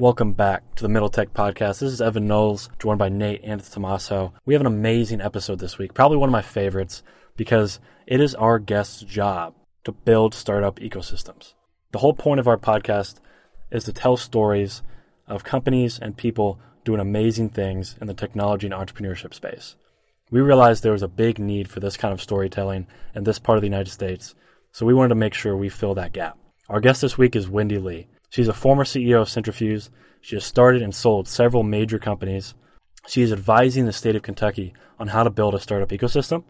Welcome back to the Middle Tech Podcast. This is Evan Knowles, joined by Nate and Tommaso. We have an amazing episode this week, probably one of my favorites, because it is our guest's job to build startup ecosystems. The whole point of our podcast is to tell stories of companies and people doing amazing things in the technology and entrepreneurship space. We realized there was a big need for this kind of storytelling in this part of the United States, so we wanted to make sure we fill that gap. Our guest this week is Wendy Lea. She's a former CEO of Cintrifuse. She has started and sold several major companies. She is advising the state of Kentucky on how to build a startup ecosystem.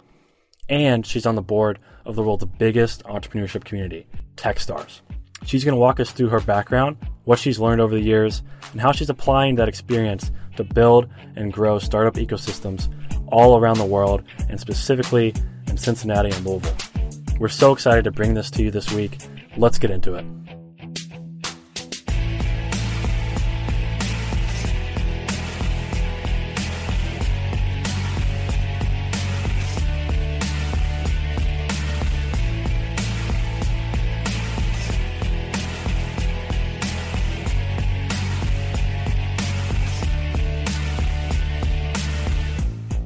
And she's on the board of the world's biggest entrepreneurship community, Techstars. She's going to walk us through her background, what she's learned over the years, and how she's applying that experience to build and grow startup ecosystems all around the world, and specifically in Cincinnati and Louisville. We're so excited to bring this to you this week. Let's get into it.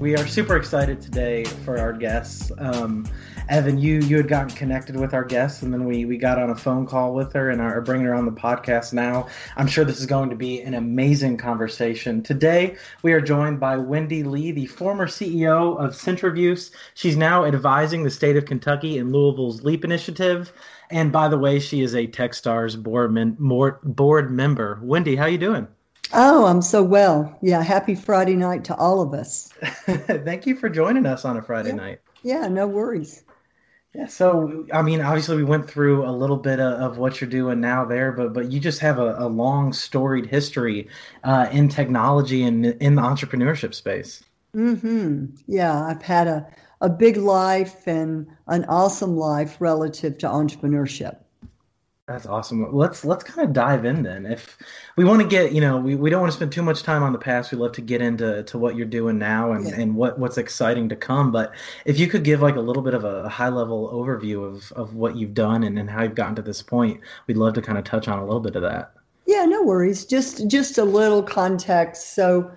We are super excited today for our guests. Um, Evan, you you had gotten connected with our guests, and then we we got on a phone call with her and are bringing her on the podcast now. I'm sure this is going to be an amazing conversation. Today, we are joined by Wendy Lea, the former CEO of Cintrifuse. She's now advising the state of Kentucky in Louisville's LEAP initiative. And by the way, she is a TechStars board, men, board member. Wendy, how you doing? Oh, I'm so well. Yeah, happy Friday night to all of us. Thank you for joining us on a Friday yeah. night. Yeah, no worries. Yeah, so I mean, obviously, we went through a little bit of, of what you're doing now there, but but you just have a, a long, storied history uh, in technology and in the entrepreneurship space. Hmm. Yeah, I've had a a big life and an awesome life relative to entrepreneurship. That's awesome. Let's let's kind of dive in then. If we want to get, you know, we, we don't want to spend too much time on the past. We love to get into to what you're doing now and, yeah. and what, what's exciting to come. But if you could give like a little bit of a high level overview of, of what you've done and, and how you've gotten to this point, we'd love to kind of touch on a little bit of that. Yeah, no worries. Just just a little context so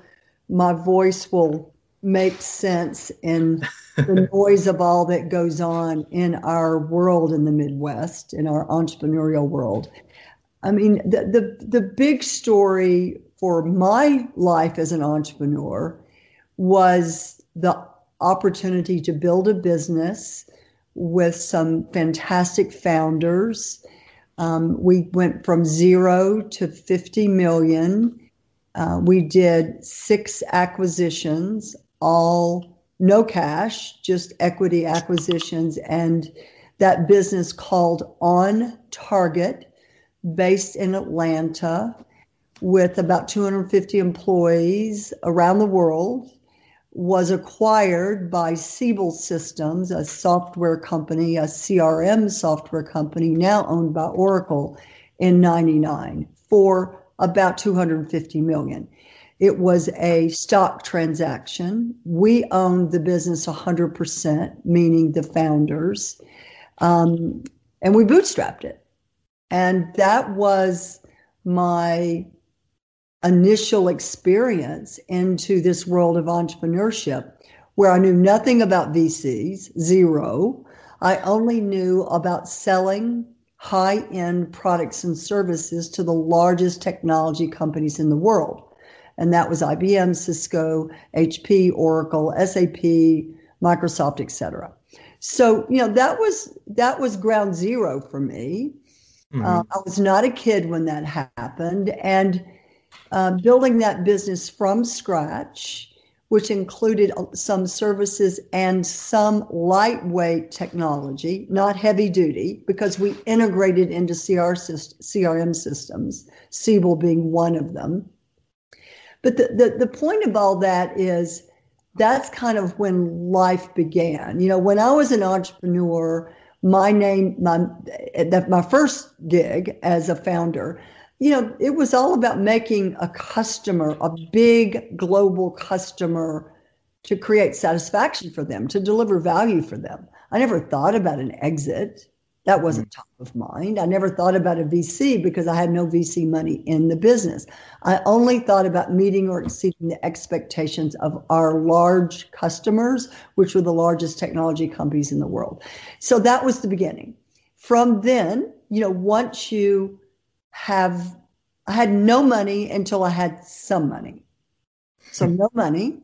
my voice will make sense in the noise of all that goes on in our world in the Midwest, in our entrepreneurial world. I mean, the, the, the big story for my life as an entrepreneur was the opportunity to build a business with some fantastic founders. Um, we went from zero to 50 million. Uh, we did six acquisitions, all no cash, just equity acquisitions, and that business called On Target, based in Atlanta, with about 250 employees around the world, was acquired by Siebel Systems, a software company, a CRM software company, now owned by Oracle, in 99 for about 250 million. It was a stock transaction. We owned the business 100%, meaning the founders, um, and we bootstrapped it. And that was my initial experience into this world of entrepreneurship where I knew nothing about VCs, zero. I only knew about selling high end products and services to the largest technology companies in the world and that was IBM, Cisco, HP, Oracle, SAP, Microsoft, etc. So you know that was that was ground zero for me. Mm-hmm. Uh, I was not a kid when that happened, and uh, building that business from scratch, which included uh, some services and some lightweight technology, not heavy duty, because we integrated into CR CRM systems, Siebel being one of them. But the, the, the point of all that is that's kind of when life began. You know, when I was an entrepreneur, my name, my my first gig as a founder, you know, it was all about making a customer, a big global customer, to create satisfaction for them, to deliver value for them. I never thought about an exit. That wasn't mm. top of mind. I never thought about a VC because I had no VC money in the business. I only thought about meeting or exceeding the expectations of our large customers, which were the largest technology companies in the world. So that was the beginning. From then, you know, once you have, I had no money until I had some money. So no money.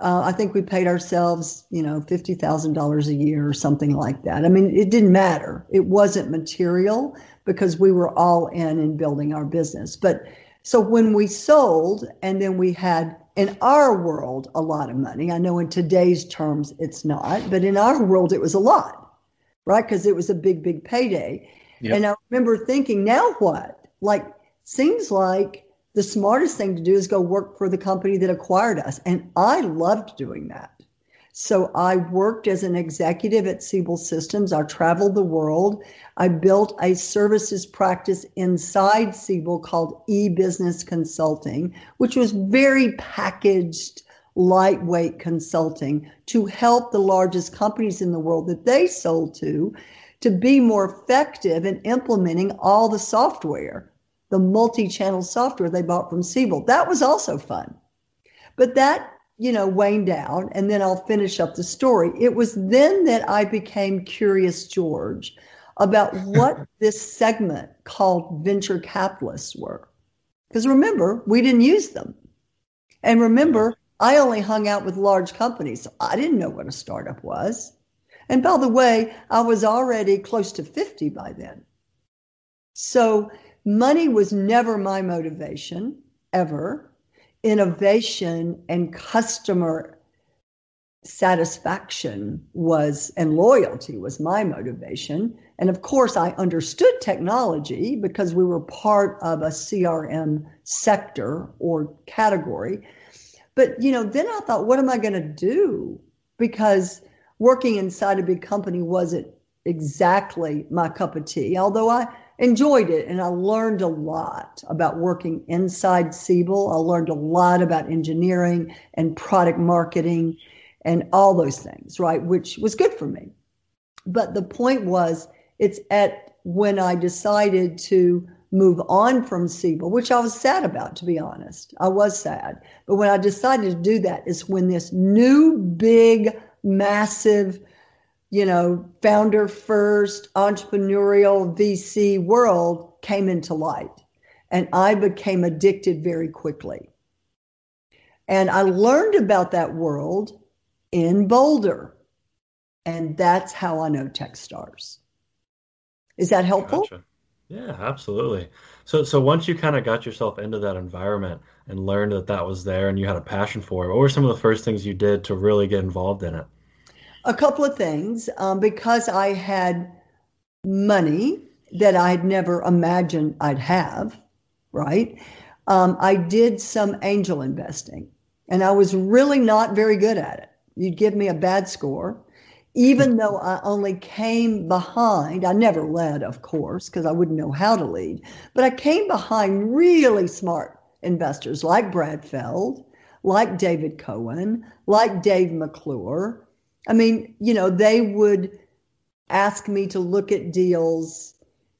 Uh, I think we paid ourselves, you know, fifty thousand dollars a year or something like that. I mean, it didn't matter. It wasn't material because we were all in in building our business. But so when we sold, and then we had in our world a lot of money. I know in today's terms it's not, but in our world it was a lot, right? Because it was a big, big payday. Yep. And I remember thinking, now what? Like, seems like the smartest thing to do is go work for the company that acquired us. And I loved doing that. So I worked as an executive at Siebel Systems. I traveled the world. I built a services practice inside Siebel called e-business consulting, which was very packaged, lightweight consulting to help the largest companies in the world that they sold to to be more effective in implementing all the software the multi-channel software they bought from Siebel. That was also fun. But that, you know, waned out and then I'll finish up the story. It was then that I became curious George about what this segment called venture capitalists were. Because remember, we didn't use them. And remember, I only hung out with large companies. So I didn't know what a startup was. And by the way, I was already close to 50 by then. So Money was never my motivation, ever. Innovation and customer satisfaction was and loyalty was my motivation. And of course, I understood technology because we were part of a CRM sector or category. But, you know, then I thought, what am I going to do? Because working inside a big company wasn't exactly my cup of tea, although I enjoyed it and I learned a lot about working inside Siebel. I learned a lot about engineering and product marketing and all those things, right? Which was good for me. But the point was, it's at when I decided to move on from Siebel, which I was sad about, to be honest. I was sad. But when I decided to do that is when this new, big, massive you know, founder first entrepreneurial VC world came into light. And I became addicted very quickly. And I learned about that world in Boulder. And that's how I know Techstars. Is that helpful? Gotcha. Yeah, absolutely. So, so once you kind of got yourself into that environment and learned that that was there and you had a passion for it, what were some of the first things you did to really get involved in it? A couple of things um, because I had money that I'd never imagined I'd have, right? Um, I did some angel investing and I was really not very good at it. You'd give me a bad score. Even though I only came behind, I never led, of course, because I wouldn't know how to lead, but I came behind really smart investors like Brad Feld, like David Cohen, like Dave McClure, I mean, you know, they would ask me to look at deals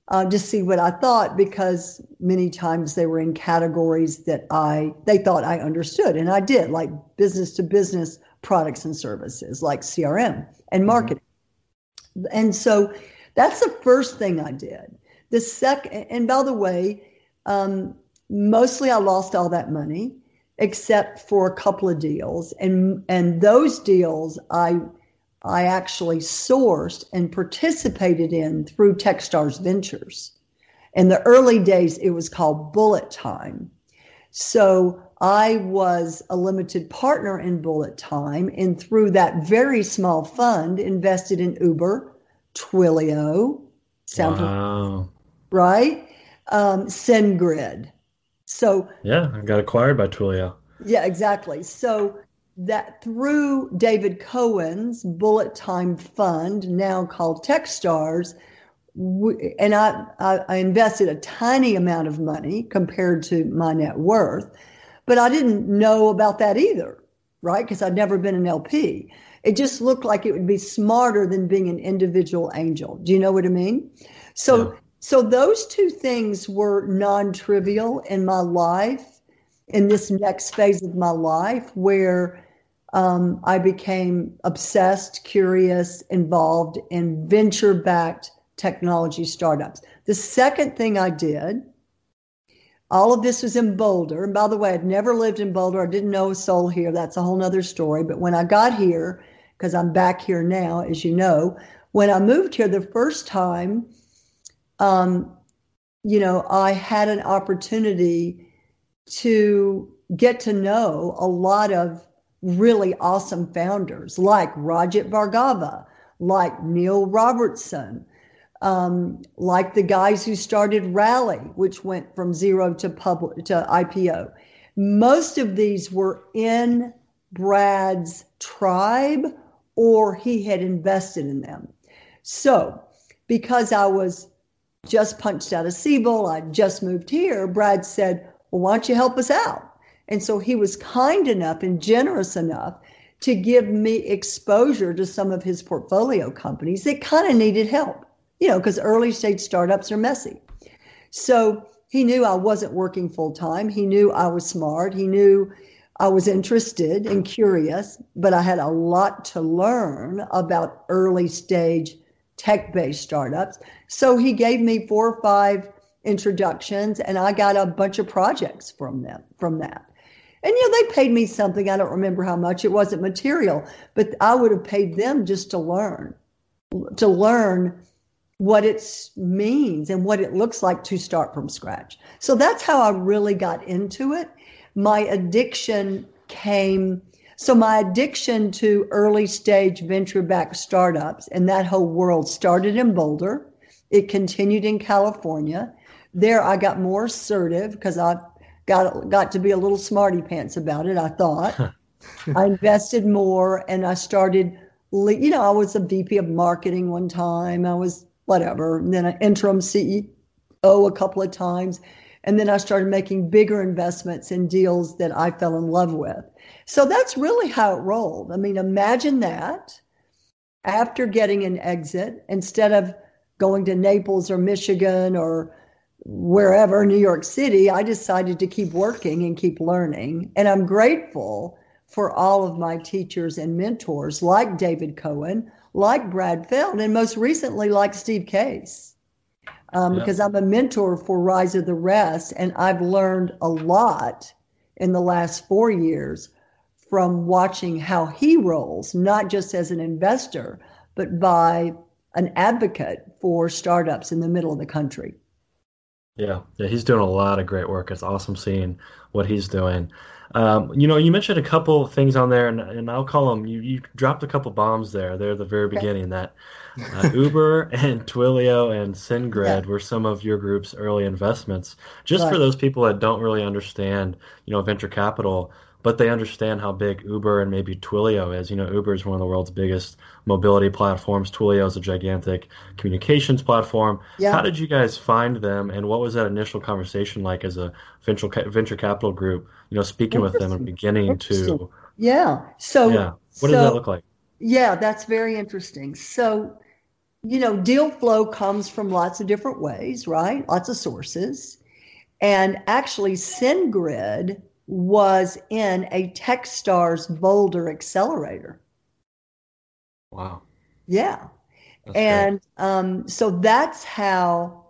uh, to see what I thought because many times they were in categories that I they thought I understood, and I did, like business to business products and services, like CRM and mm-hmm. marketing. Mm-hmm. And so that's the first thing I did. The second, and by the way, um, mostly I lost all that money except for a couple of deals. And and those deals I I actually sourced and participated in through Techstars Ventures. In the early days, it was called Bullet Time. So I was a limited partner in Bullet Time, and through that very small fund, invested in Uber, Twilio, Sound wow. right, um, SendGrid. So yeah, I got acquired by Twilio. Yeah, exactly. So that through David Cohen's Bullet Time Fund, now called Techstars, and I, I, I invested a tiny amount of money compared to my net worth, but I didn't know about that either, right? Because I'd never been an LP. It just looked like it would be smarter than being an individual angel. Do you know what I mean? So, yeah. So those two things were non-trivial in my life, in this next phase of my life, where um, I became obsessed, curious, involved in venture-backed technology startups. The second thing I did all of this was in Boulder. And by the way, I'd never lived in Boulder. I didn't know a soul here. That's a whole other story. But when I got here, because I'm back here now, as you know, when I moved here the first time, um, you know, I had an opportunity to get to know a lot of really awesome founders like Rajat Bhargava, like Neil Robertson, um, like the guys who started Rally, which went from zero to public to IPO. Most of these were in Brad's tribe or he had invested in them. So, because I was just punched out of Siebel, I just moved here, Brad said, Well, why don't you help us out? And so he was kind enough and generous enough to give me exposure to some of his portfolio companies that kind of needed help you know, because early stage startups are messy. So he knew I wasn't working full time. He knew I was smart. He knew I was interested and curious, but I had a lot to learn about early stage tech based startups. So he gave me four or five introductions and I got a bunch of projects from them from that. And you know, they paid me something. I don't remember how much. It wasn't material, but I would have paid them just to learn, to learn what it means and what it looks like to start from scratch. So that's how I really got into it. My addiction came, so my addiction to early stage venture backed startups and that whole world started in Boulder. It continued in California. There I got more assertive because I got got to be a little smarty pants about it, I thought. I invested more and I started you know, I was a VP of marketing one time. I was whatever. And then an interim CEO a couple of times. And then I started making bigger investments in deals that I fell in love with. So that's really how it rolled. I mean, imagine that after getting an exit, instead of going to Naples or Michigan or wherever, New York City, I decided to keep working and keep learning. And I'm grateful for all of my teachers and mentors like David Cohen, like Brad Feld, and most recently like Steve Case. Um, Because I'm a mentor for Rise of the Rest, and I've learned a lot in the last four years from watching how he rolls, not just as an investor, but by an advocate for startups in the middle of the country. Yeah, yeah, he's doing a lot of great work. It's awesome seeing what he's doing. Um, you know, you mentioned a couple things on there, and, and I'll call them. You, you dropped a couple bombs there. There at the very beginning that uh, Uber and Twilio and SendGrid yeah. were some of your group's early investments. Just right. for those people that don't really understand, you know, venture capital, but they understand how big Uber and maybe Twilio is. You know, Uber is one of the world's biggest mobility platforms. Twilio is a gigantic communications platform. Yeah. How did you guys find them, and what was that initial conversation like as a venture venture capital group? You know, speaking with them and beginning to yeah. So yeah, what does that look like? Yeah, that's very interesting. So, you know, deal flow comes from lots of different ways, right? Lots of sources. And actually, SendGrid was in a Techstars Boulder accelerator. Wow. Yeah. That's and um, so that's how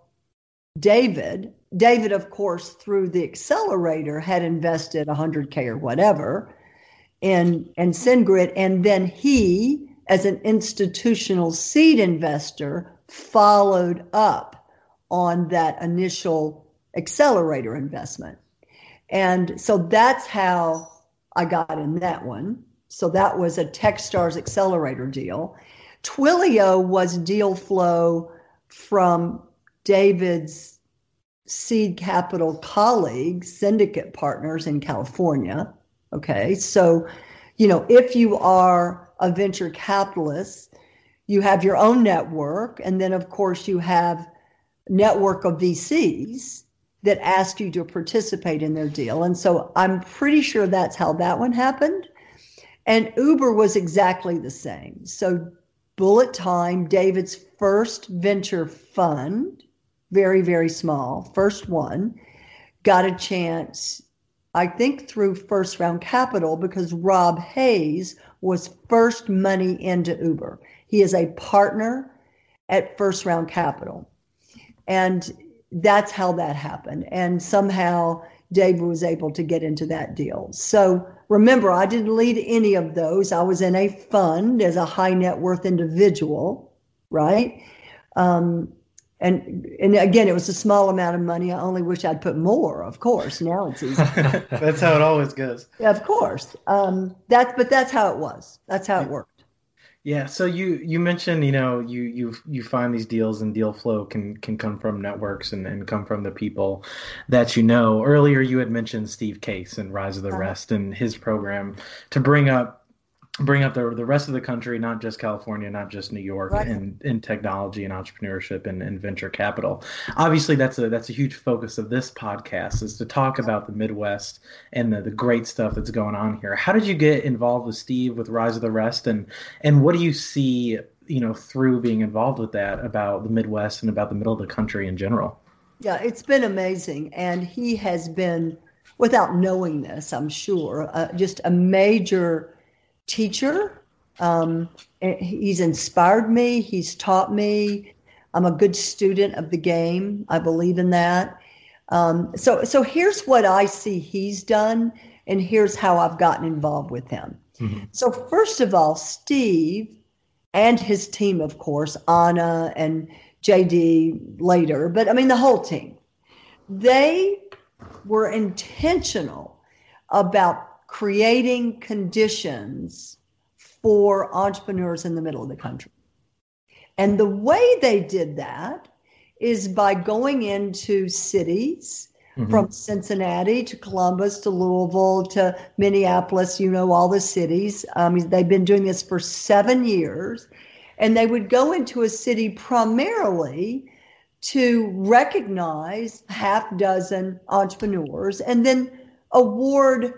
David, David, of course, through the accelerator, had invested 100K or whatever in, in SendGrid. And then he, as an institutional seed investor, followed up on that initial accelerator investment. And so that's how I got in that one. So that was a Techstars accelerator deal. Twilio was deal flow from David's seed capital colleagues, syndicate partners in California. Okay. So, you know, if you are a venture capitalist, you have your own network. And then, of course, you have network of VCs that asked you to participate in their deal. And so I'm pretty sure that's how that one happened. And Uber was exactly the same. So, Bullet Time, David's first venture fund, very, very small, first one, got a chance, I think, through first round capital because Rob Hayes was first money into Uber. He is a partner at first round capital. And that's how that happened. And somehow David was able to get into that deal. So remember, I didn't lead any of those. I was in a fund as a high net worth individual, right? Um, and and again, it was a small amount of money. I only wish I'd put more. Of course, now it's easy. that's how it always goes. Yeah, of course. Um, that's but that's how it was. That's how it worked. Yeah, so you you mentioned you know you you you find these deals and deal flow can can come from networks and, and come from the people that you know. Earlier you had mentioned Steve Case and Rise of the uh-huh. Rest and his program to bring up bring up the the rest of the country, not just California, not just New York, right. in, in technology and entrepreneurship and, and venture capital. Obviously, that's a that's a huge focus of this podcast is to talk about the Midwest and the, the great stuff that's going on here. How did you get involved with Steve with Rise of the Rest, and and what do you see you know through being involved with that about the Midwest and about the middle of the country in general? Yeah, it's been amazing, and he has been, without knowing this, I'm sure, uh, just a major teacher. Um, he's inspired me. He's taught me. I'm a good student of the game. I believe in that. Um, so, so here's what I see he's done, and here's how I've gotten involved with him. Mm-hmm. So, first of all, Steve and his team, of course, Anna and JD later, but I mean the whole team, they were intentional about creating conditions for entrepreneurs in the middle of the country. And the way they did that is by going into cities mm-hmm. from Cincinnati to Columbus to Louisville to Minneapolis, you know, all the cities. Um, they've been doing this for seven years. And they would go into a city primarily to recognize half dozen entrepreneurs and then award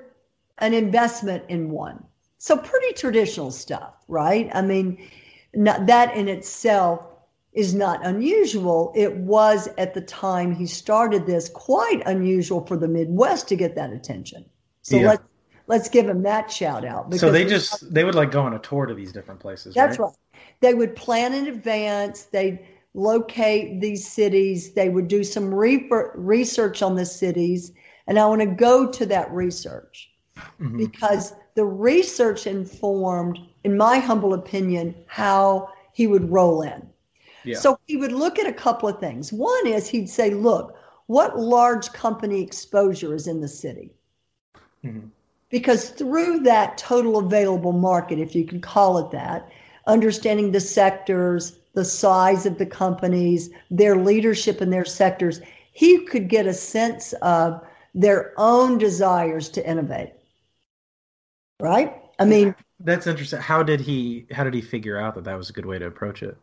an investment in one. So pretty traditional stuff, right? I mean, not, that in itself is not unusual. It was at the time he started this quite unusual for the Midwest to get that attention. So yeah. let's let's give him that shout out. So they just they would like go on a tour to these different places. That's right. right. They would plan in advance. They'd locate these cities. They would do some re- research on the cities, and I want to go to that research mm-hmm. because the research informed, in my humble opinion, how he would roll in. Yeah. So he would look at a couple of things. One is he'd say, look, what large company exposure is in the city? Mm-hmm. Because through that total available market, if you can call it that, understanding the sectors, the size of the companies, their leadership in their sectors, he could get a sense of their own desires to innovate right? I mean, that's interesting. How did he? How did he figure out that that was a good way to approach it?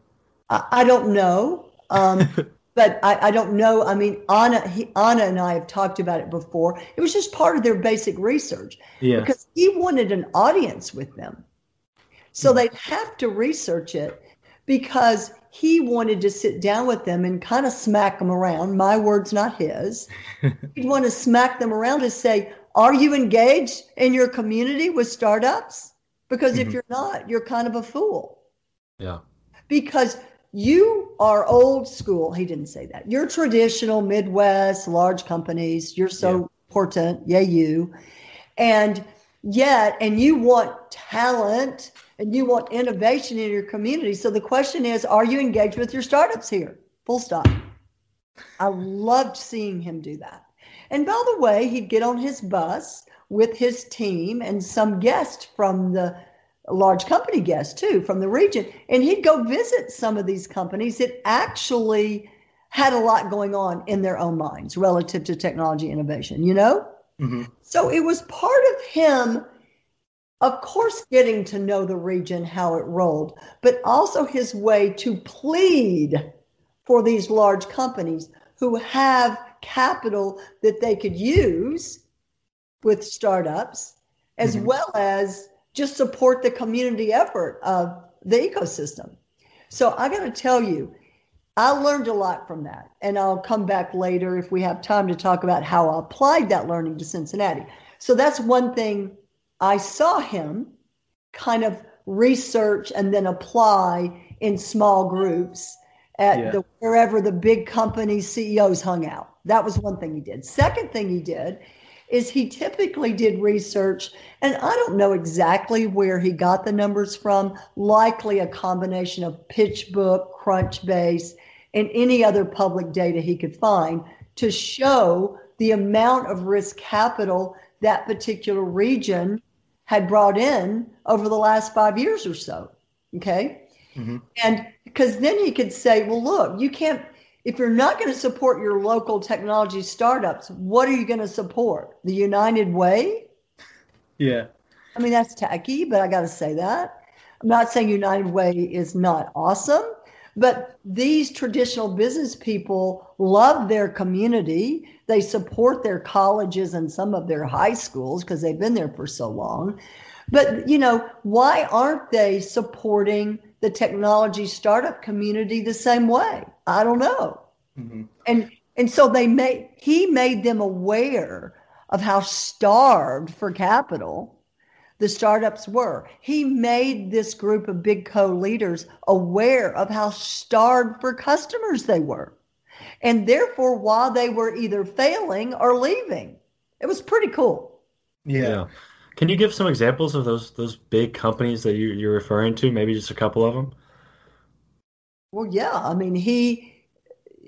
I, I don't know, um, but I, I, don't know. I mean, Anna, he, Anna and I have talked about it before. It was just part of their basic research yeah. because he wanted an audience with them, so mm-hmm. they'd have to research it because he wanted to sit down with them and kind of smack them around. My words, not his. He'd want to smack them around to say, are you engaged in your community with startups? Because mm-hmm. if you're not, you're kind of a fool. Yeah. Because you are old school. He didn't say that. You're traditional Midwest, large companies. You're so yeah. important. Yeah, you. And yet, and you want talent and you want innovation in your community. So the question is, are you engaged with your startups here? Full stop. I loved seeing him do that. And by the way, he'd get on his bus with his team and some guest from the large company guest too from the region. And he'd go visit some of these companies that actually had a lot going on in their own minds relative to technology innovation, you know? Mm-hmm. So it was part of him, of course, getting to know the region, how it rolled, but also his way to plead for these large companies who have capital that they could use with startups, as mm-hmm. well as just support the community effort of the ecosystem. So I got to tell you, I learned a lot from that. And I'll come back later if we have time to talk about how I applied that learning to Cincinnati. So that's one thing I saw him kind of research and then apply in small groups at yeah. the, wherever the big company CEOs hung out. That was one thing he did. Second thing he did is he typically did research, and I don't know exactly where he got the numbers from, likely a combination of PitchBook, Crunchbase, and any other public data he could find to show the amount of risk capital that particular region had brought in over the last five years or so. Okay. Mm-hmm. And because then he could say, well, look, you can't, if you're not going to support your local technology startups, what are you going to support? The United Way? Yeah. I mean, that's tacky, but I got to say that. I'm not saying United Way is not awesome, but these traditional business people love their community. They support their colleges and some of their high schools because they've been there for so long. But, you know, why aren't they supporting the technology startup community the same way? I don't know. Mm-hmm. And and so they made he made them aware of how starved for capital the startups were. He made this group of big co leaders aware of how starved for customers they were. And therefore, why they were either failing or leaving. It was pretty cool. Yeah. Yeah. Can you give some examples of those those big companies that you, you're referring to? Maybe just a couple of them. Well, yeah. I mean, he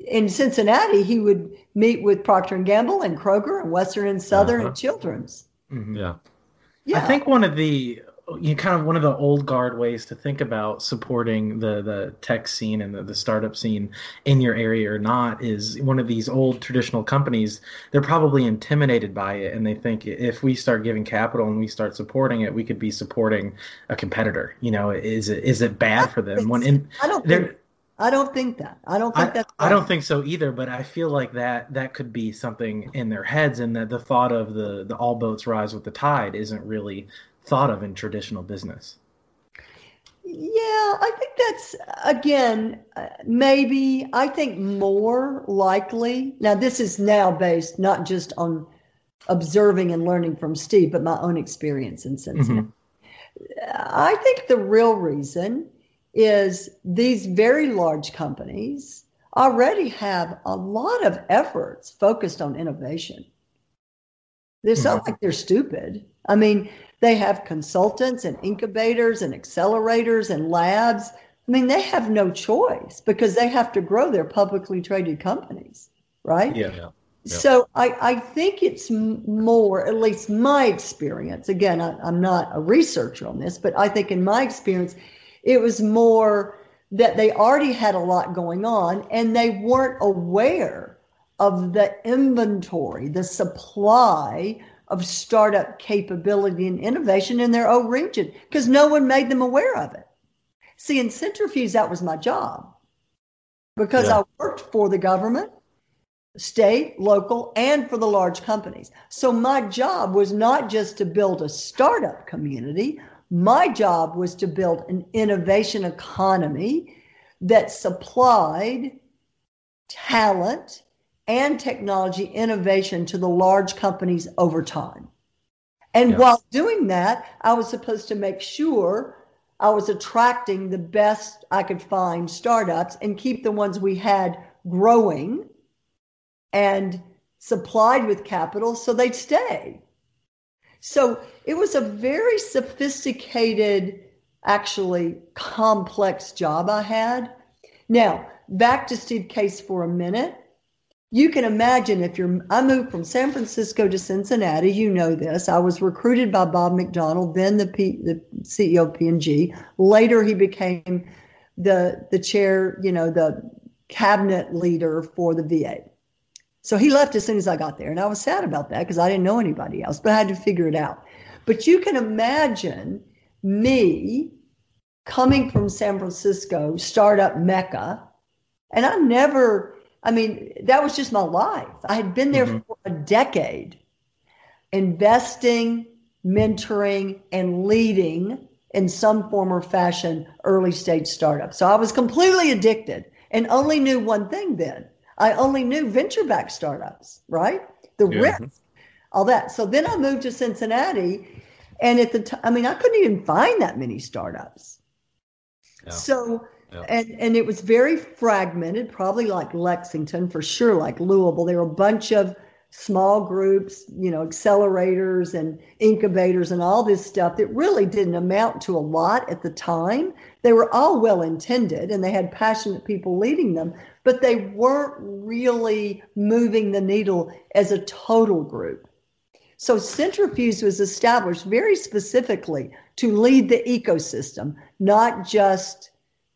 in Cincinnati, he would meet with Procter and Gamble and Kroger and Western and Southern uh-huh. and Children's. Mm-hmm. Yeah. Yeah. I think one of the you kind of one of the old guard ways to think about supporting the the tech scene and the, the startup scene in your area or not is one of these old traditional companies they're probably intimidated by it and they think if we start giving capital and we start supporting it we could be supporting a competitor you know is it is it bad for them when in I don't think I don't think that. I don't think that. I don't think so either. But I feel like that that could be something in their heads, and that the thought of the the all boats rise with the tide isn't really thought of in traditional business. Yeah, I think that's again uh, maybe I think more likely. Now this is now based not just on observing and learning from Steve, but my own experience in Cincinnati. Mm-hmm. I think the real reason is these very large companies already have a lot of efforts focused on innovation. They sound mm-hmm. like they're stupid. I mean, they have consultants and incubators and accelerators and labs. I mean, they have no choice because they have to grow their publicly traded companies, right? Yeah. yeah. So I, I think it's more, at least my experience. Again, I, I'm not a researcher on this, but I think in my experience, it was more that they already had a lot going on and they weren't aware of the inventory, the supply of startup capability and innovation in their own region because no one made them aware of it. See, in Cintrifuse, that was my job because yeah. I worked for the government, state, local, and for the large companies. So my job was not just to build a startup community. My job was to build an innovation economy that supplied talent and technology innovation to the large companies over time. And yeah. while doing that, I was supposed to make sure I was attracting the best I could find startups and keep the ones we had growing and supplied with capital so they'd stay. So it was a very sophisticated, actually complex job I had. Now, back to Steve Case for a minute. You can imagine if you're, I moved from San Francisco to Cincinnati. You know this. I was recruited by Bob McDonald, then the, P, the CEO of P&G. Later, he became the the chair, you know, the cabinet leader for the VA. So he left as soon as I got there. And I was sad about that because I didn't know anybody else, but I had to figure it out. But you can imagine me coming from San Francisco, startup mecca, and I never, I mean, that was just my life. I had been there mm-hmm. for a decade, investing, mentoring, and leading in some form or fashion early stage startups. So I was completely addicted and only knew one thing then. I only knew venture backed startups, right? The yeah. risk, all that. So then I moved to Cincinnati. And at the time, I mean, I couldn't even find that many startups. Yeah. So, yeah. and, and it was very fragmented, probably like Lexington for sure, like Louisville. There were a bunch of small groups, you know, accelerators and incubators and all this stuff that really didn't amount to a lot at the time. They were all well intended and they had passionate people leading them, but they weren't really moving the needle as a total group. So Cintrifuse was established very specifically to lead the ecosystem, not just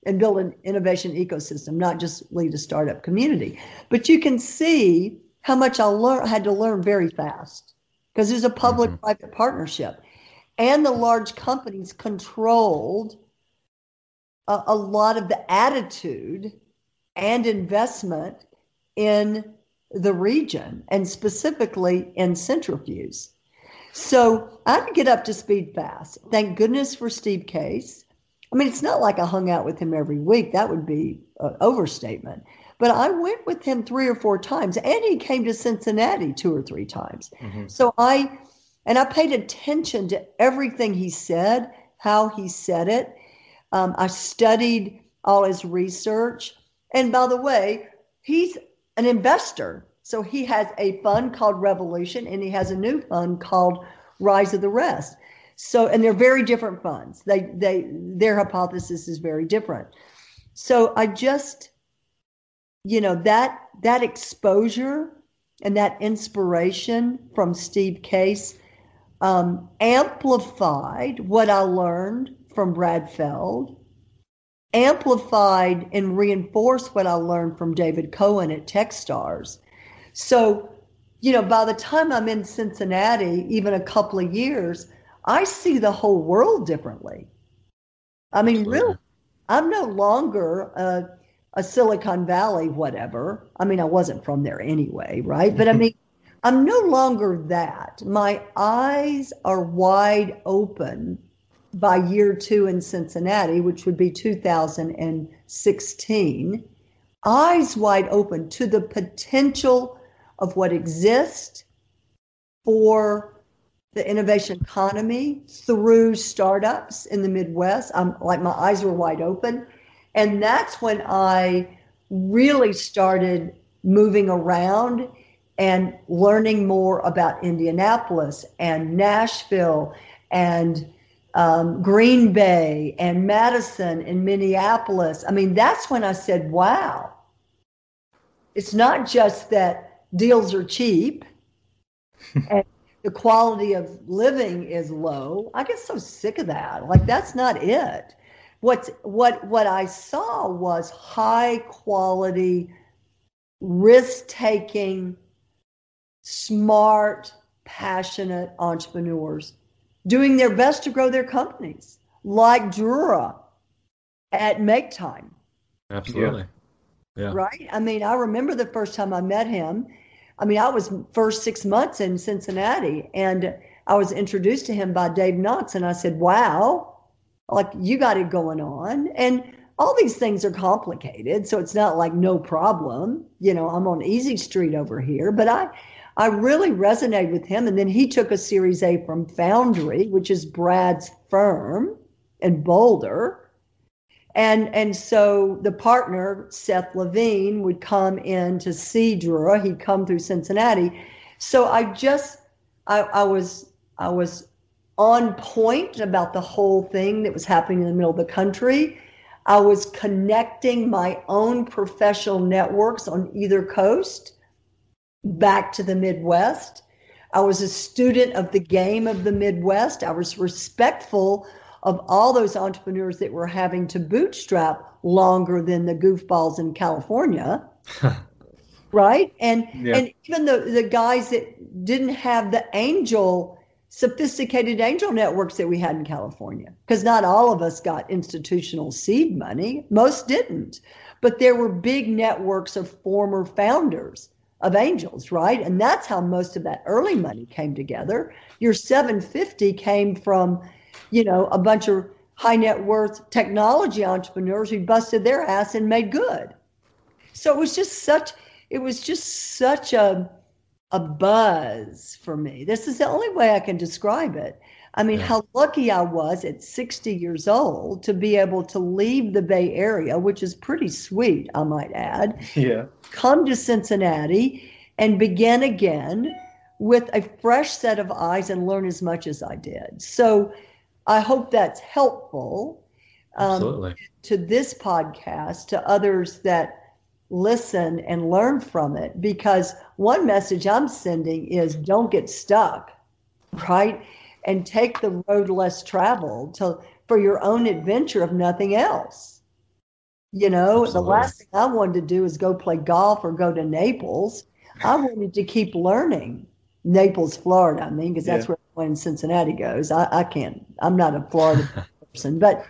and build an innovation ecosystem, not just lead a startup community. But you can see how much I learned had to learn very fast because there's a public-private mm-hmm. partnership, and the large companies controlled a, a lot of the attitude and investment in the region and specifically in Cintrifuse. So I had to get up to speed fast. Thank goodness for Steve Case. I mean, it's not like I hung out with him every week. That would be an overstatement. But I went with him three or four times, and he came to Cincinnati two or three times. Mm-hmm. So I, and I paid attention to everything he said, how he said it. Um, I studied all his research. And by the way, he's an investor. So he has a fund called Revolution, and he has a new fund called Rise of the Rest. So, and they're very different funds. They, they, their hypothesis is very different. So I just, you know that that exposure and that inspiration from Steve Case um, amplified what I learned from Brad Feld, amplified and reinforced what I learned from David Cohen at TechStars. So, you know, by the time I'm in Cincinnati, even a couple of years, I see the whole world differently. I mean, really, I'm no longer a a Silicon Valley, whatever. I mean, I wasn't from there anyway, right? But I mean, I'm no longer that. My eyes are wide open by year two in Cincinnati, which would be 2016. Eyes wide open to the potential of what exists for the innovation economy through startups in the Midwest. I'm like my eyes were wide open and that's when I really started moving around and learning more about Indianapolis and Nashville and um, Green Bay and Madison and Minneapolis. I mean, that's when I said, wow, it's not just that deals are cheap and the quality of living is low. I get so sick of that. Like, that's not it what's what what I saw was high quality, risk taking, smart, passionate entrepreneurs doing their best to grow their companies, like Drura at Make Time. Absolutely. Yeah. Right? I mean, I remember the first time I met him. I mean, I was first six months in Cincinnati and I was introduced to him by Dave Knox and I said, Wow, like you got it going on. And all these things are complicated so it's not like no problem. You know i'm on easy street over here but i i really resonated with him. And then he took a series a from foundry which is brad's firm in boulder and and so the partner seth levine would come in to see Drura he'd come through cincinnati so i just i, I was i was on point about the whole thing that was happening in the middle of the country. I was connecting my own professional networks on either coast back to the Midwest. I was a student of the game of the Midwest. I was respectful of all those entrepreneurs that were having to bootstrap longer than the goofballs in California. right? And yeah. and even the the guys that didn't have the angel sophisticated angel networks that we had in California. Because not all of us got institutional seed money, most didn't. But there were big networks of former founders of angels, right? And that's how most of that early money came together. Your 750 came from, you know, a bunch of high net worth technology entrepreneurs who busted their ass and made good. So it was just such it was just such a a buzz for me. This is the only way I can describe it. I mean, yeah. how lucky I was at 60 years old to be able to leave the Bay Area, which is pretty sweet, I might add. Yeah. Come to Cincinnati and begin again with a fresh set of eyes and learn as much as I did. So I hope that's helpful um, to this podcast, to others that listen and learn from it. Because one message I'm sending is don't get stuck, right? And take the road less traveled to, for your own adventure, if nothing else. You know, Absolutely. the last thing I wanted to do is go play golf or go to Naples. I wanted to keep learning. Naples, Florida, I mean, because that's yeah. where when Cincinnati goes. I, I can't, I'm not a Florida person, but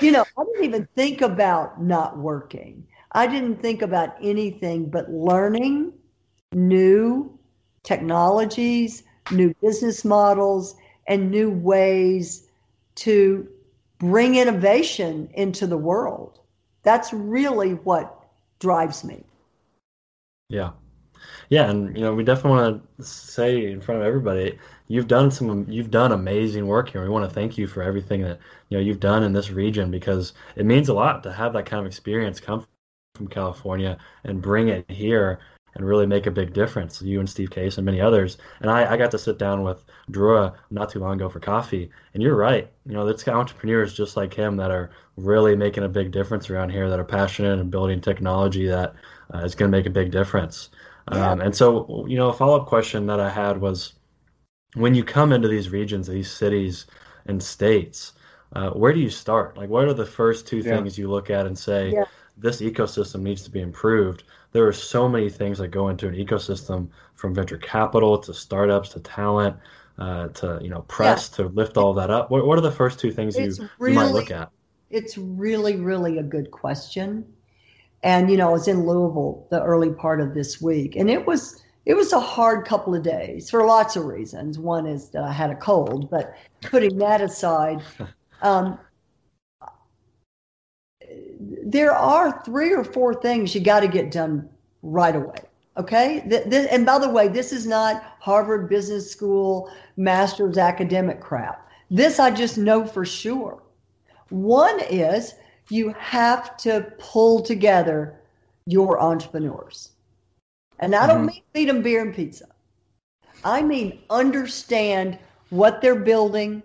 you know, I didn't even think about not working. I didn't think about anything but learning new technologies, new business models, and new ways to bring innovation into the world. That's really what drives me. Yeah. Yeah, and you know, we definitely want to say in front of everybody, you've done some you've done amazing work here. We want to thank you for everything that, you know, you've done in this region because it means a lot to have that kind of experience come from California and bring it here and really make a big difference. You and Steve Case and many others. And I, I got to sit down with Drua not too long ago for coffee. And you're right. You know, there's entrepreneurs just like him that are really making a big difference around here, that are passionate and building technology that uh, is going to make a big difference. Yeah. Um, and so, you know, a follow up question that I had was when you come into these regions, these cities and states, uh, where do you start? Like, what are the first two yeah. things you look at and say, yeah. this ecosystem needs to be improved? There are so many things that go into an ecosystem from venture capital to startups to talent. Uh, to you know press to lift all that up what, what are the first two things you, really, you might look at it's really really a good question and you know, I was in Louisville the early part of this week, and it was it was a hard couple of days for lots of reasons. One is that I had a cold, but putting that aside, um, there are three or four things you got to get done right away. Okay. and by the way, this is not Harvard Business School master's academic crap. This I just know for sure. One is you have to pull together your entrepreneurs. And I don't mm-hmm. mean feed them beer and pizza. I mean understand what they're building,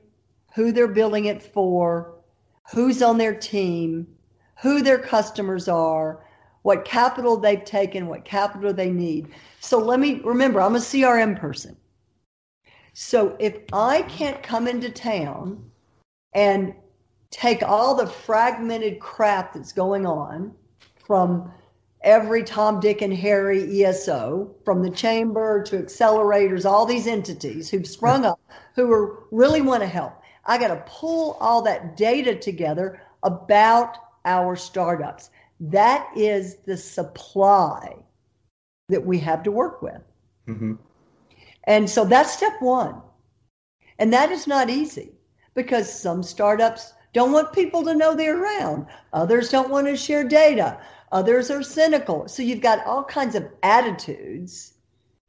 who they're building it for, who's on their team, who their customers are, what capital they've taken, what capital they need. So let me remember, I'm a CRM person. So if I can't come into town and take all the fragmented crap that's going on from every Tom, Dick, and Harry ESO, from the chamber to accelerators, all these entities who've sprung up, who are, really want to help. I got to pull all that data together about our startups. That is the supply that we have to work with. Mm-hmm. And so that's step one. And that is not easy because some startups don't want people to know they're around. Others don't want to share data. Others are cynical. So you've got all kinds of attitudes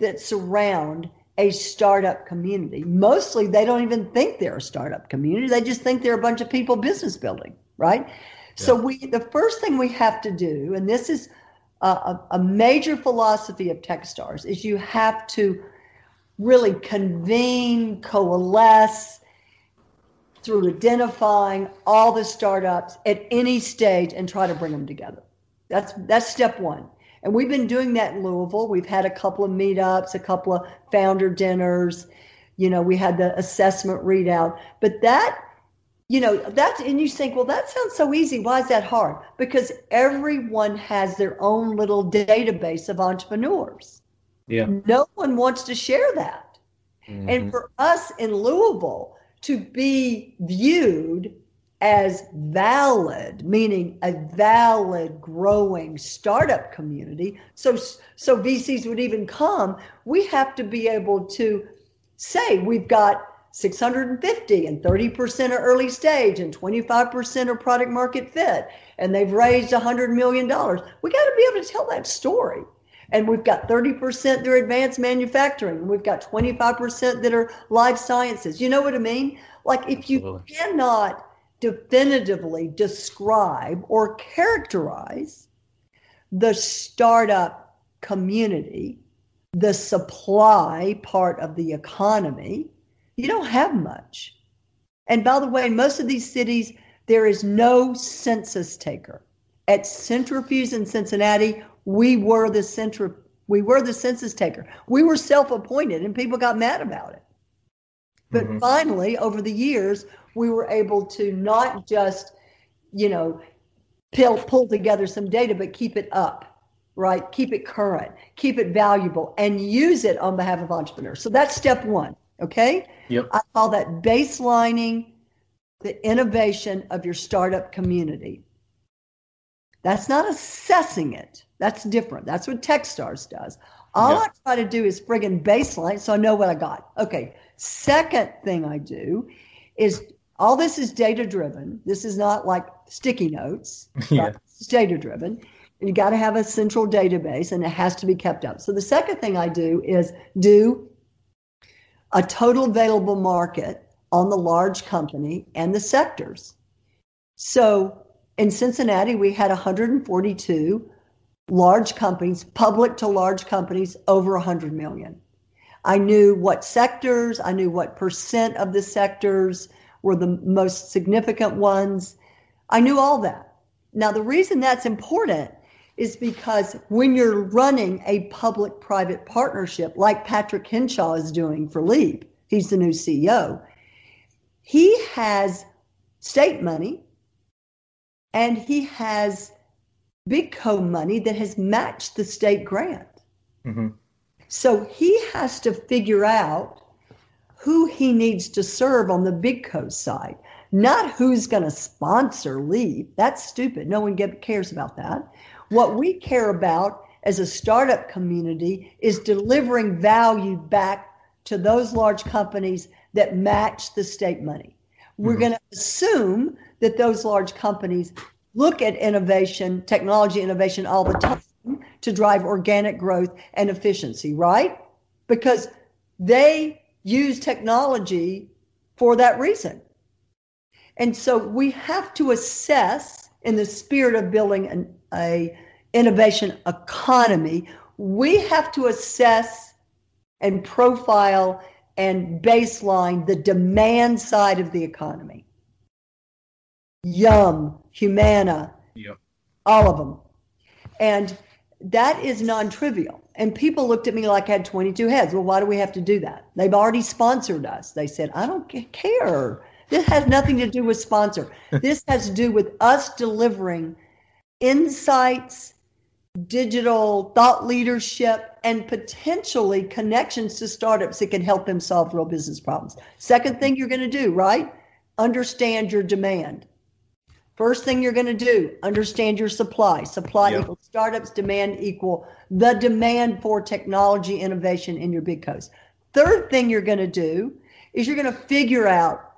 that surround a startup community. Mostly they don't even think they're a startup community. They just think they're a bunch of people business building, right? Yeah. So we the first thing we have to do, and this is a, a major philosophy of Techstars, is you have to really convene, coalesce, through identifying all the startups at any stage and try to bring them together. That's that's step one. And we've been doing that in Louisville. We've had a couple of meetups, a couple of founder dinners. You know, we had the assessment readout. But that, you know, that's and you think, well, that sounds so easy. Why is that hard? Because everyone has their own little database of entrepreneurs. Yeah. No one wants to share that. Mm-hmm. And for us in Louisville, to be viewed as valid, meaning a valid growing startup community. So, so VCs would even come. We have to be able to say we've got 650 and 30% are early stage and 25% are product market fit and they've raised $100 million. We got to be able to tell that story. And we've got 30% that are advanced manufacturing. And we've got 25% that are life sciences. You know what I mean? Like if you cannot definitively describe or characterize the startup community, the supply part of the economy, you don't have much. And by the way, in most of these cities, there is no census taker. At Cintrifuse in Cincinnati, we were the centri- we were the census taker. We were self-appointed, and people got mad about it. But mm-hmm. finally, over the years, we were able to not just, you know, pull, pull together some data, but keep it up, right? Keep it current, keep it valuable, and use it on behalf of entrepreneurs. So that's step one. Okay. Yep. I call that baselining the innovation of your startup community. That's not assessing it. That's different. That's what Techstars does. All yep. I try to do is friggin' baseline so I know what I got. Okay. Second thing I do is all this is data driven. This is not like sticky notes. Yeah. It's data driven. You got to have a central database and it has to be kept up. So the second thing I do is do a total available market on the large company and the sectors. So in Cincinnati, we had 142 large companies, public to large companies, over 100 million. I knew what sectors, I knew what percent of the sectors were the most significant ones. I knew all that. Now, the reason that's important is because when you're running a public private partnership like Patrick Henshaw is doing for Leap, he's the new CEO, he has state money and he has big co money that has matched the state grant. Mm-hmm. So he has to figure out who he needs to serve on the big co side, not who's going to sponsor Leap. That's stupid. No one get, cares about that. What we care about as a startup community is delivering value back to those large companies that match the state money. We're mm-hmm. going to assume that those large companies look at innovation, technology innovation all the time to drive organic growth and efficiency, right? Because they use technology for that reason. And so we have to assess in the spirit of building an a innovation economy, we have to assess and profile and baseline the demand side of the economy. Yum, Humana, yep. all of them. And that is non trivial. And people looked at me like I had 22 heads. Well, why do we have to do that? They've already sponsored us. They said, I don't care. This has nothing to do with sponsor. this has to do with us delivering insights, digital thought leadership, and potentially connections to startups that can help them solve real business problems. Second thing you're going to do, right? Understand your demand. First thing you're going to do, understand your supply. Supply yep. equals startups, demand equal the demand for technology innovation in your big coast. Third thing you're going to do is you're going to figure out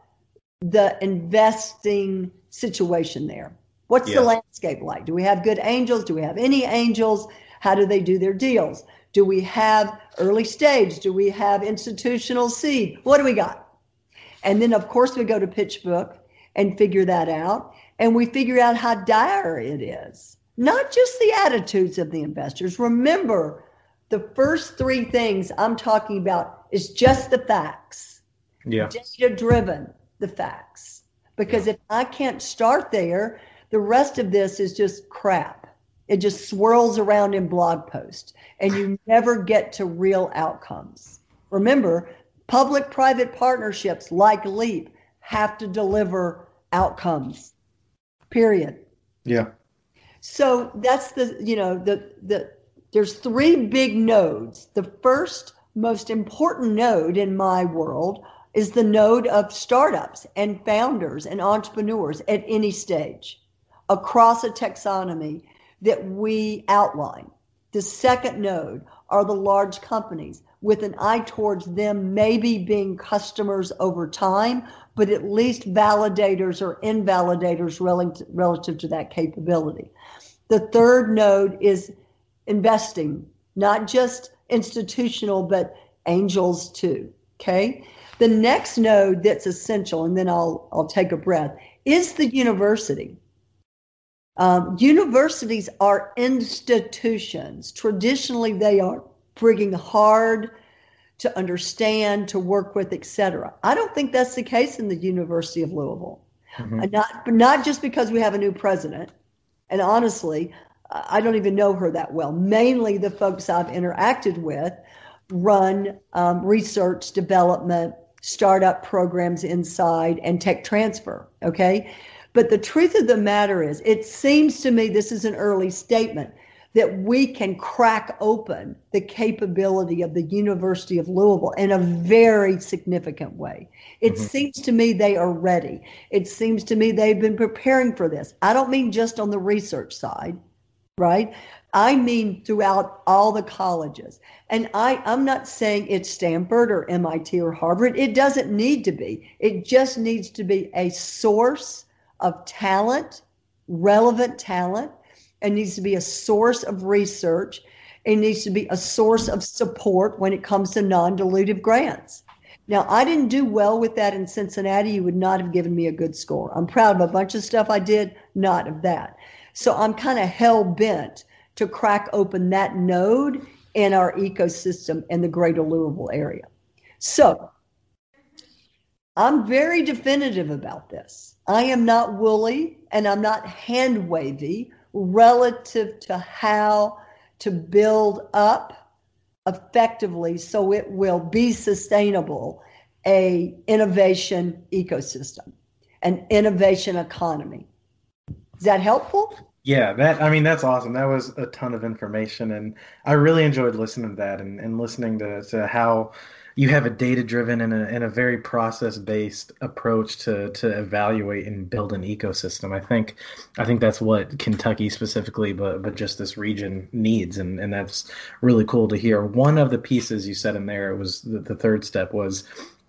the investing situation there. What's the landscape like? Do we have good angels? Do we have any angels? How do they do their deals? Do we have early stage? Do we have institutional seed? What do we got? And then, of course, we go to PitchBook and figure that out. And we figure out how dire it is, not just the attitudes of the investors. Remember, the first three things I'm talking about is just the facts. Yeah. Data driven, the facts. Because if I can't start there, the rest of this is just crap. It just swirls around in blog posts and you never get to real outcomes. Remember, public private partnerships like LEAP have to deliver outcomes. Period. Yeah. So that's the, you know, the the there's three big nodes. The first most important node in my world is the node of startups and founders and entrepreneurs at any stage across a taxonomy that we outline. The second node are the large companies with an eye towards them maybe being customers over time, but at least validators or invalidators relative to that capability. The third node is investing, not just institutional, but angels too. Okay. The next node that's essential, and then I'll, I'll take a breath, is the university. Um, universities are institutions. Traditionally, they are frigging hard to understand, to work with, etc. I don't think that's the case in the University of Louisville. Mm-hmm. Not, not just because we have a new president. And honestly, I don't even know her that well. Mainly the folks I've interacted with run um, research, development, startup programs inside, and tech transfer. Okay. But the truth of the matter is, it seems to me this is an early statement that we can crack open the capability of the University of Louisville in a very significant way. It mm-hmm. seems to me they are ready. It seems to me they've been preparing for this. I don't mean just on the research side, right? I mean throughout all the colleges. And I, I'm not saying it's Stanford or MIT or Harvard. It doesn't need to be. It just needs to be a source of talent, relevant talent it needs to be a source of research. It needs to be a source of support when it comes to non dilutive grants. Now, I didn't do well with that in Cincinnati. You would not have given me a good score. I'm proud of a bunch of stuff I did, not of that. So I'm kind of hell bent to crack open that node in our ecosystem in the greater Louisville area. So I'm very definitive about this. I am not woolly and I'm not hand wavy relative to how to build up effectively so it will be sustainable a innovation ecosystem an innovation economy. Is that helpful? Yeah that i mean that's awesome. That was a ton of information and i really enjoyed listening to that and, and listening to, to how you have a data driven and a, and a very process based approach to to evaluate and build an ecosystem. I think I think that's what Kentucky specifically, but but just this region needs, and and that's really cool to hear. One of the pieces you said in there was the, the third step was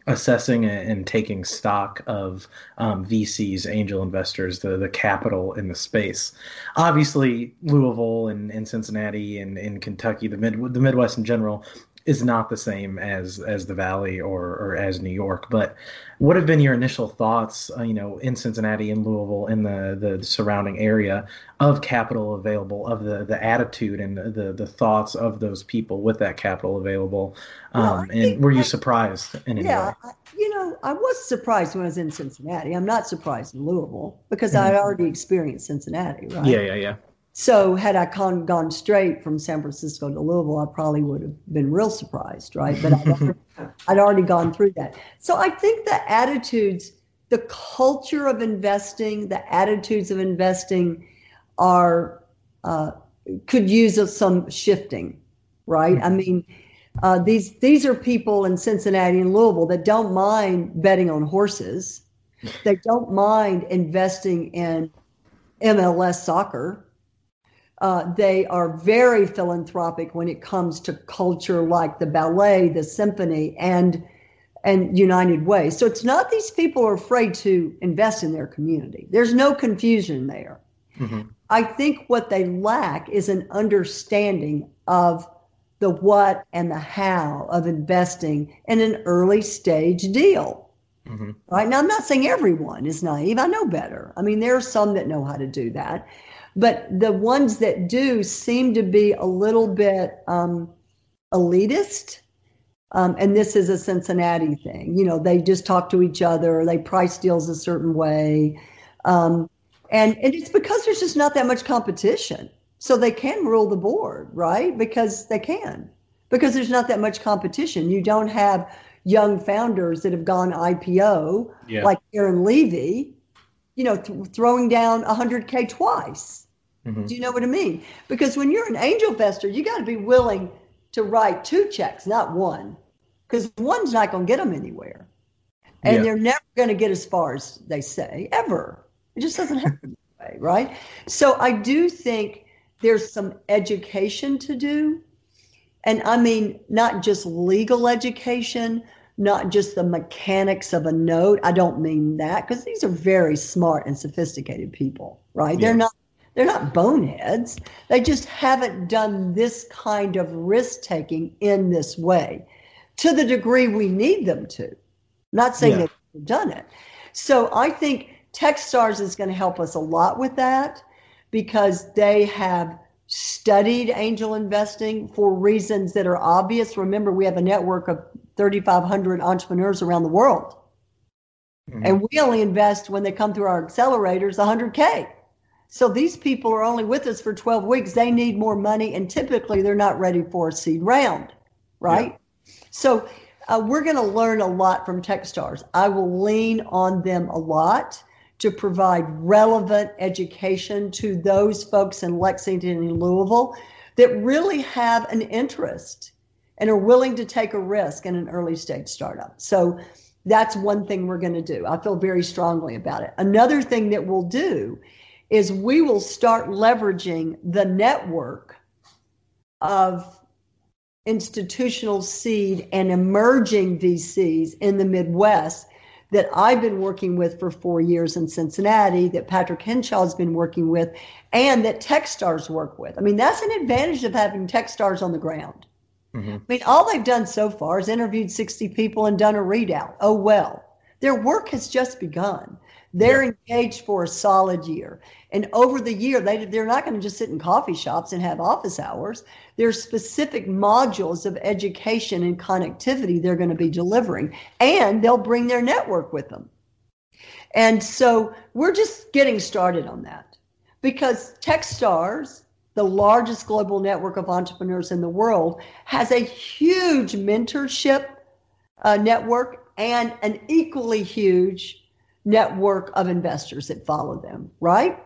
assessing and taking stock of um, VCs, angel investors, the the capital in the space. Obviously, Louisville and, and Cincinnati and in Kentucky, the mid the Midwest in general, is not the same as as the Valley or or as New York. But what have been your initial thoughts, uh, you know, in Cincinnati and Louisville, in the the surrounding area, of capital available, of the the attitude and the the thoughts of those people with that capital available? Um, well, and were you surprised in any yeah, way? You know, I was surprised when I was in Cincinnati. I'm not surprised in Louisville because mm-hmm. I'd already experienced Cincinnati, right? Yeah, yeah, yeah. So had I con- gone straight from San Francisco to Louisville, I probably would have been real surprised, right? But I'd already, I'd already gone through that. So I think the attitudes, the culture of investing, the attitudes of investing are uh, could use some shifting, right? I mean, uh, these these are people in Cincinnati and Louisville that don't mind betting on horses. They don't mind investing in MLS soccer uh, they are very philanthropic when it comes to culture like the ballet, the symphony, and and United Way. So it's not these people are afraid to invest in their community. There's no confusion there. Mm-hmm. I think what they lack is an understanding of the what and the how of investing in an early stage deal. Mm-hmm. Right now, I'm not saying everyone is naive. I know better. I mean, there are some that know how to do that. But the ones that do seem to be a little bit um, elitist. Um, and this is a Cincinnati thing. You know, they just talk to each other, they price deals a certain way. Um, and, and it's because there's just not that much competition. So they can rule the board, right? Because they can. Because there's not that much competition. You don't have young founders that have gone IPO yeah. like Aaron Levie, you know, th- throwing down 100K twice. Mm-hmm. Do you know what I mean? Because when you're an angel investor, you got to be willing to write two checks, not one, because one's not going to get them anywhere. And Yeah. they're never going to get as far as they say, ever. It just doesn't happen that way, right? So I do think there's some education to do. And I mean, not just legal education, not just the mechanics of a note. I don't mean that because these are very smart and sophisticated people, right? They're not they're not boneheads. They just haven't done this kind of risk taking in this way to the degree we need them to. Not saying Yeah. they've done it. So I think Techstars is going to help us a lot with that because they have studied angel investing for reasons that are obvious. Remember, we have a network of 3,500 entrepreneurs around the world. Mhm. And we only invest when they come through our accelerators 100K. So these people are only with us for 12 weeks. They need more money, and typically they're not ready for a seed round, right? So uh, we're going to learn a lot from Techstars. I will lean on them a lot to provide relevant education to those folks in Lexington and Louisville that really have an interest and are willing to take a risk in an early stage startup. So that's one thing we're going to do. I feel very strongly about it. Another thing that we'll do is we will start leveraging the network of institutional seed and emerging VCs in the Midwest that I've been working with for four years in Cincinnati, that Patrick Henshaw's been working with, and that Techstars work with. I mean, that's an advantage of having Techstars on the ground. Mhm. I mean, all they've done so far is interviewed 60 people and done a readout. Oh, well. Their work has just begun. They're engaged for a solid year. And over the year, they, they're not going to just sit in coffee shops and have office hours. There's specific modules of education and connectivity they're going to be delivering, and they'll bring their network with them. And so we're just getting started on that because Techstars, the largest global network of entrepreneurs in the world, has a huge mentorship uh, network and an equally huge network of investors that follow them, right?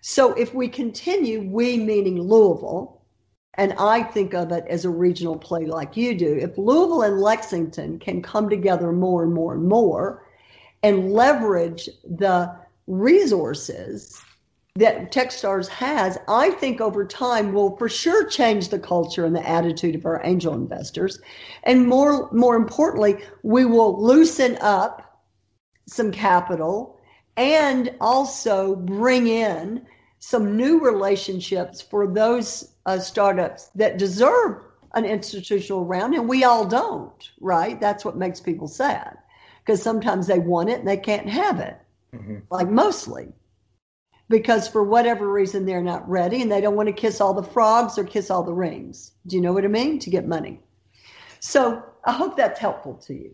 So if we continue, we meaning Louisville, and I think of it as a regional play like you do, if Louisville and Lexington can come together more and more and more and leverage the resources that Techstars has, I think over time will for sure change the culture and the attitude of our angel investors. And more more importantly, we will loosen up some capital and also bring in some new relationships for those uh, startups that deserve an institutional round and we all don't right that's what makes people sad because sometimes they want it and they can't have it Mhm. like mostly because for whatever reason they're not ready and they don't want to kiss all the frogs or kiss all the rings do you know what i mean to get money so i hope that's helpful to you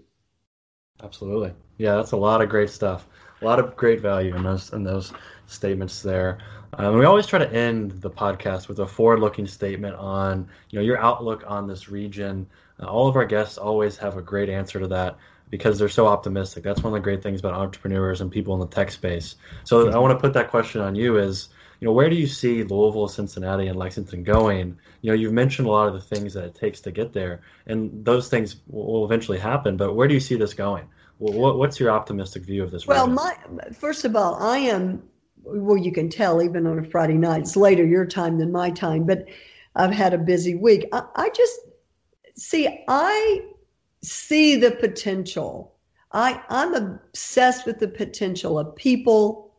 Absolutely. Yeah, that's a lot of great stuff. A lot of great value in those in those statements there. Um, we always try to end the podcast with a forward-looking statement on you know your outlook on this region. Uh, all of our guests always have a great answer to that because they're so optimistic. That's one of the great things about entrepreneurs and people in the tech space. So I want to put that question on you: is you know where do you see Louisville, Cincinnati, and Lexington going? You know, you've mentioned a lot of the things that it takes to get there, and those things will eventually happen. But where do you see this going? Well, what's your optimistic view of this? Well, my first of all, I am. Well, you can tell even on a Friday night. It's later your time than my time, but I've had a busy week. I, I just see. I see the potential. I I'm obsessed with the potential of people,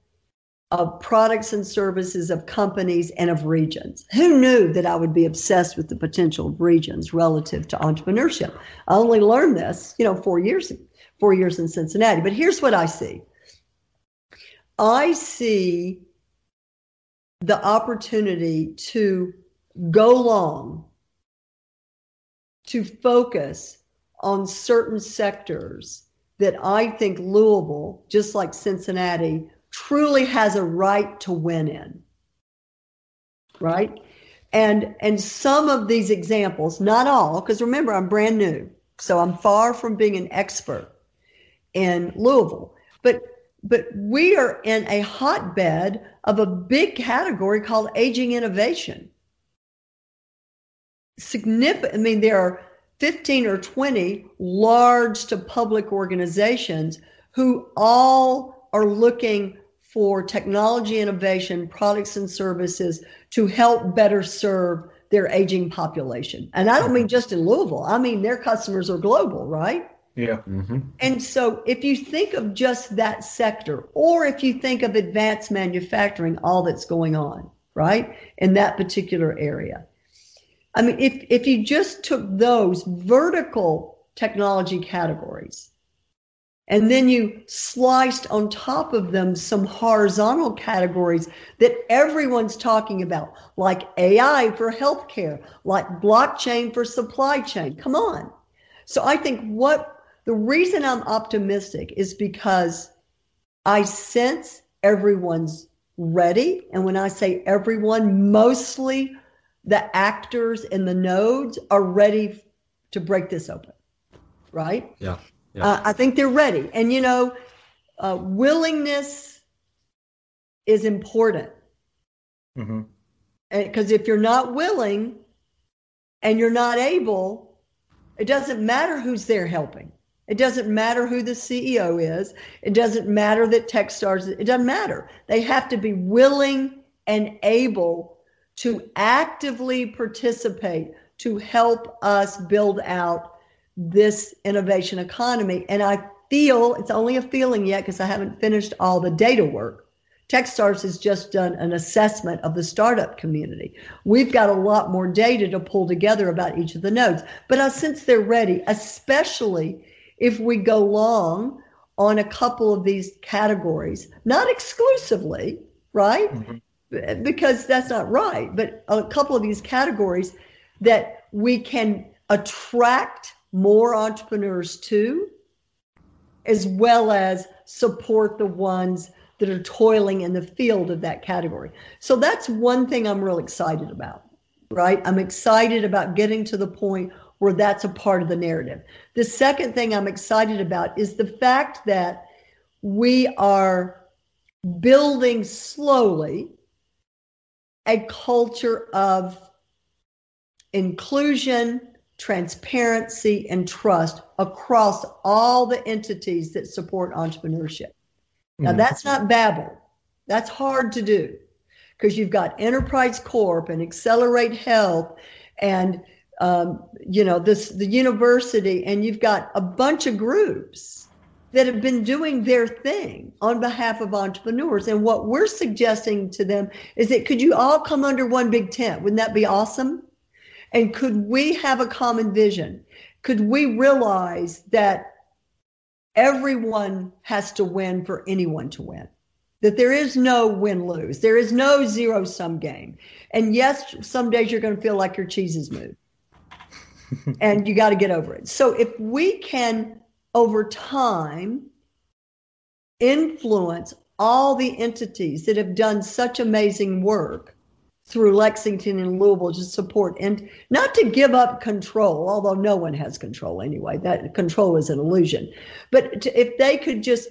of products and services, of companies, and of regions. Who knew that I would be obsessed with the potential of regions relative to entrepreneurship? I only learned this, you know, four years four years in Cincinnati. But here's what I see I see the opportunity to go long, to focus on certain sectors that I think Louisville, just like Cincinnati, truly has a right to win in. Right? And and some of these examples, not all, because remember I'm brand new, so I'm far from being an expert in Louisville. But but we are in a hotbed of a big category called aging innovation. Significant. I mean, there are 15 or 20 large to public organizations who all are looking for technology innovation, products and services to help better serve their aging population. And I don't mean just in Louisville, I mean their customers are global, right? Yeah. Mm-hmm. And so if you think of just that sector, or if you think of advanced manufacturing, all that's going on, right, in that particular area. I mean, if, if you just took those vertical technology categories and then you sliced on top of them some horizontal categories that everyone's talking about, like AI for healthcare, like blockchain for supply chain. Come on. So I think what the reason I'm optimistic is because I sense everyone's ready. And when I say everyone, mostly the actors and the nodes are ready to break this open. Right? Yeah. yeah. Uh, I think they're ready. And, you know, uh, willingness is important. Mm-hmm. Because if you're not willing and you're not able, it doesn't matter who's there helping. It doesn't matter who the CEO is. It doesn't matter that Techstars, it doesn't matter. They have to be willing and able to actively participate to help us build out this innovation economy. And I feel it's only a feeling yet because I haven't finished all the data work. Techstars has just done an assessment of the startup community. We've got a lot more data to pull together about each of the nodes, but I sense they're ready, especially if we go long on a couple of these categories, not exclusively, right? Mm-hmm. Because that's not right, but a couple of these categories that we can attract more entrepreneurs to, as well as support the ones that are toiling in the field of that category. So that's one thing I'm real excited about, right? I'm excited about getting to the point where that's a part of the narrative. The second thing I'm excited about is the fact that we are building slowly a culture of inclusion, transparency, and trust across all the entities that support entrepreneurship. Now, mm-hmm. that's not Babel. That's hard to do because you've got Enterprise Corp and Accelerate Health and um, you know this the university and you've got a bunch of groups that have been doing their thing on behalf of entrepreneurs. And what we're suggesting to them is that could you all come under one big tent? Wouldn't that be awesome? And could we have a common vision? Could we realize that everyone has to win for anyone to win? That there is no win lose there is no zero sum game. And yes some days you're going to feel like your cheese is moved. And you got to get over it. So if we can over time influence all the entities that have done such amazing work through Lexington and Louisville to support and not to give up control, although no one has control anyway. That control is an illusion. But to, if they could just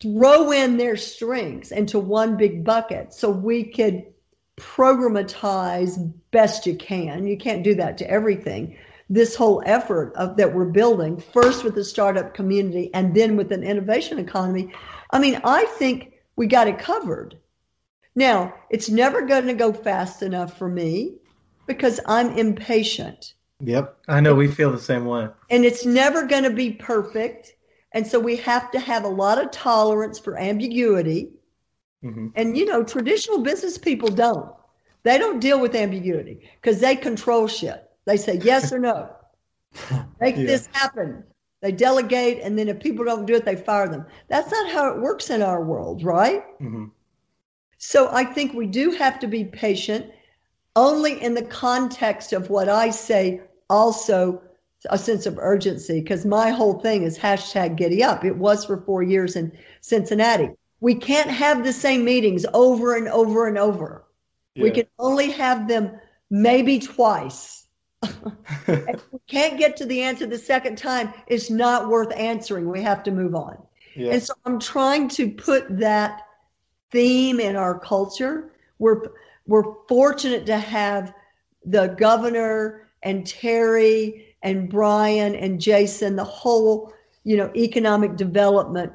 throw in their strengths into one big bucket so we could programatize best you can. You can't do that to everything this whole effort of that we're building first with the startup community and then with an innovation economy i mean i think we got it covered. Now it's never going to go fast enough for me because i'm impatient. Yep. I know we feel the same way. And it's never going to be perfect and so we have to have a lot of tolerance for ambiguity. Mm-hmm. and you know traditional business people don't. They don't deal with ambiguity because they control shit they say yes or no. Make yeah. this happen. They delegate, and then if people don't do it, they fire them. That's not how it works in our world, right? Mm-hmm. So I think we do have to be patient, only in the context of what I say, also a sense of urgency, because my whole thing is hashtag giddy up. It was for four years in Cincinnati. We can't have the same meetings over and over and over. Yeah. We can only have them maybe twice if we can't get to the answer the second time, it's not worth answering. We have to move on. Yeah. And so I'm trying to put that theme in our culture. We're we're fortunate to have the governor and Terry and Brian and Jason, the whole, you know, economic development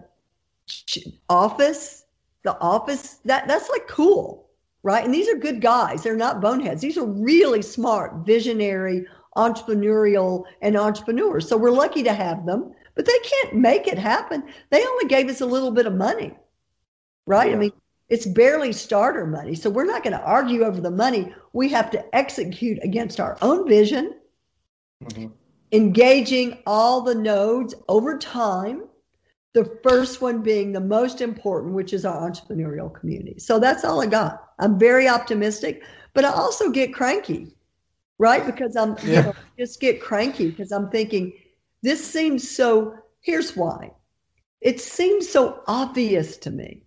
office, the office, that that's like cool, right? And these are good guys. They're not boneheads. These are really smart, visionary, entrepreneurial and entrepreneurs. So we're lucky to have them, but they can't make it happen. They only gave us a little bit of money. Right? Yeah. I mean, it's barely starter money. So we're not going to argue over the money. We have to execute against our own vision, mm-hmm. engaging all the nodes over time. The first one being the most important, which is our entrepreneurial community. So that's all I got. I'm very optimistic, but I also get cranky, right? Because I'm yeah. you know, just get cranky because I'm thinking this seems so. Here's why. It seems so obvious to me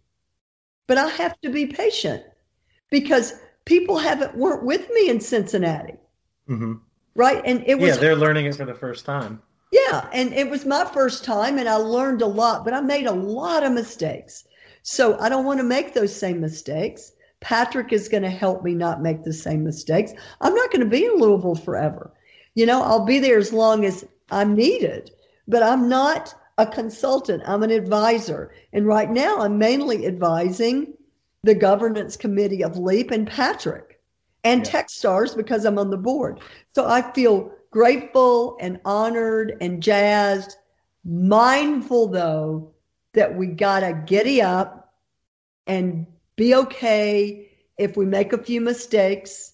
but I have to be patient because people haven't weren't with me in Cincinnati. Mm-hmm. Right. And it was Yeah, they're learning it for the first time. Yeah. And it was my first time and I learned a lot, but I made a lot of mistakes. So I don't want to make those same mistakes. Patrick is going to help me not make the same mistakes. I'm not going to be in Louisville forever. You know, I'll be there as long as I'm needed, but I'm not a consultant, I'm an advisor. And right now, I'm mainly advising the governance committee of LEAP and Patrick and yeah. Techstars because I'm on the board. So I feel grateful and honored and jazzed, mindful though that we got to giddy up and be okay if we make a few mistakes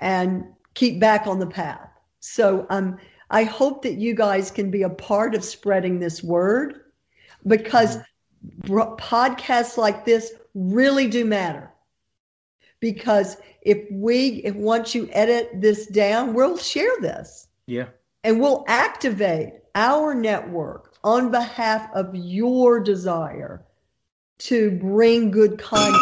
and keep back on the path. So I'm I hope that you guys can be a part of spreading this word because podcasts like this really do matter. Because if we, if once you edit this down, we'll share this. Yeah. And we'll activate our network on behalf of your desire to bring good content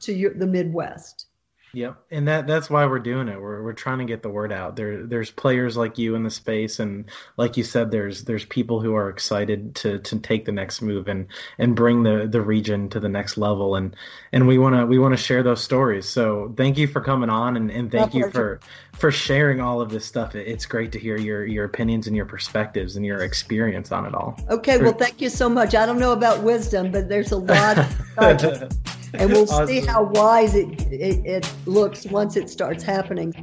to your, the Midwest. Yep, and that that's why we're doing it. We're we're trying to get the word out. There there's players like you in the space, and like you said, there's there's people who are excited to to take the next move and and bring the the region to the next level. And and we want to we want to share those stories. So thank you for coming on, and and thank you for for sharing all of this stuff. It's great to hear your your opinions and your perspectives and your experience on it all. Okay, well, thank you so much. I don't know about wisdom, but there's a lot. and we'll awesome. see how wise it, it, it looks once it starts happening.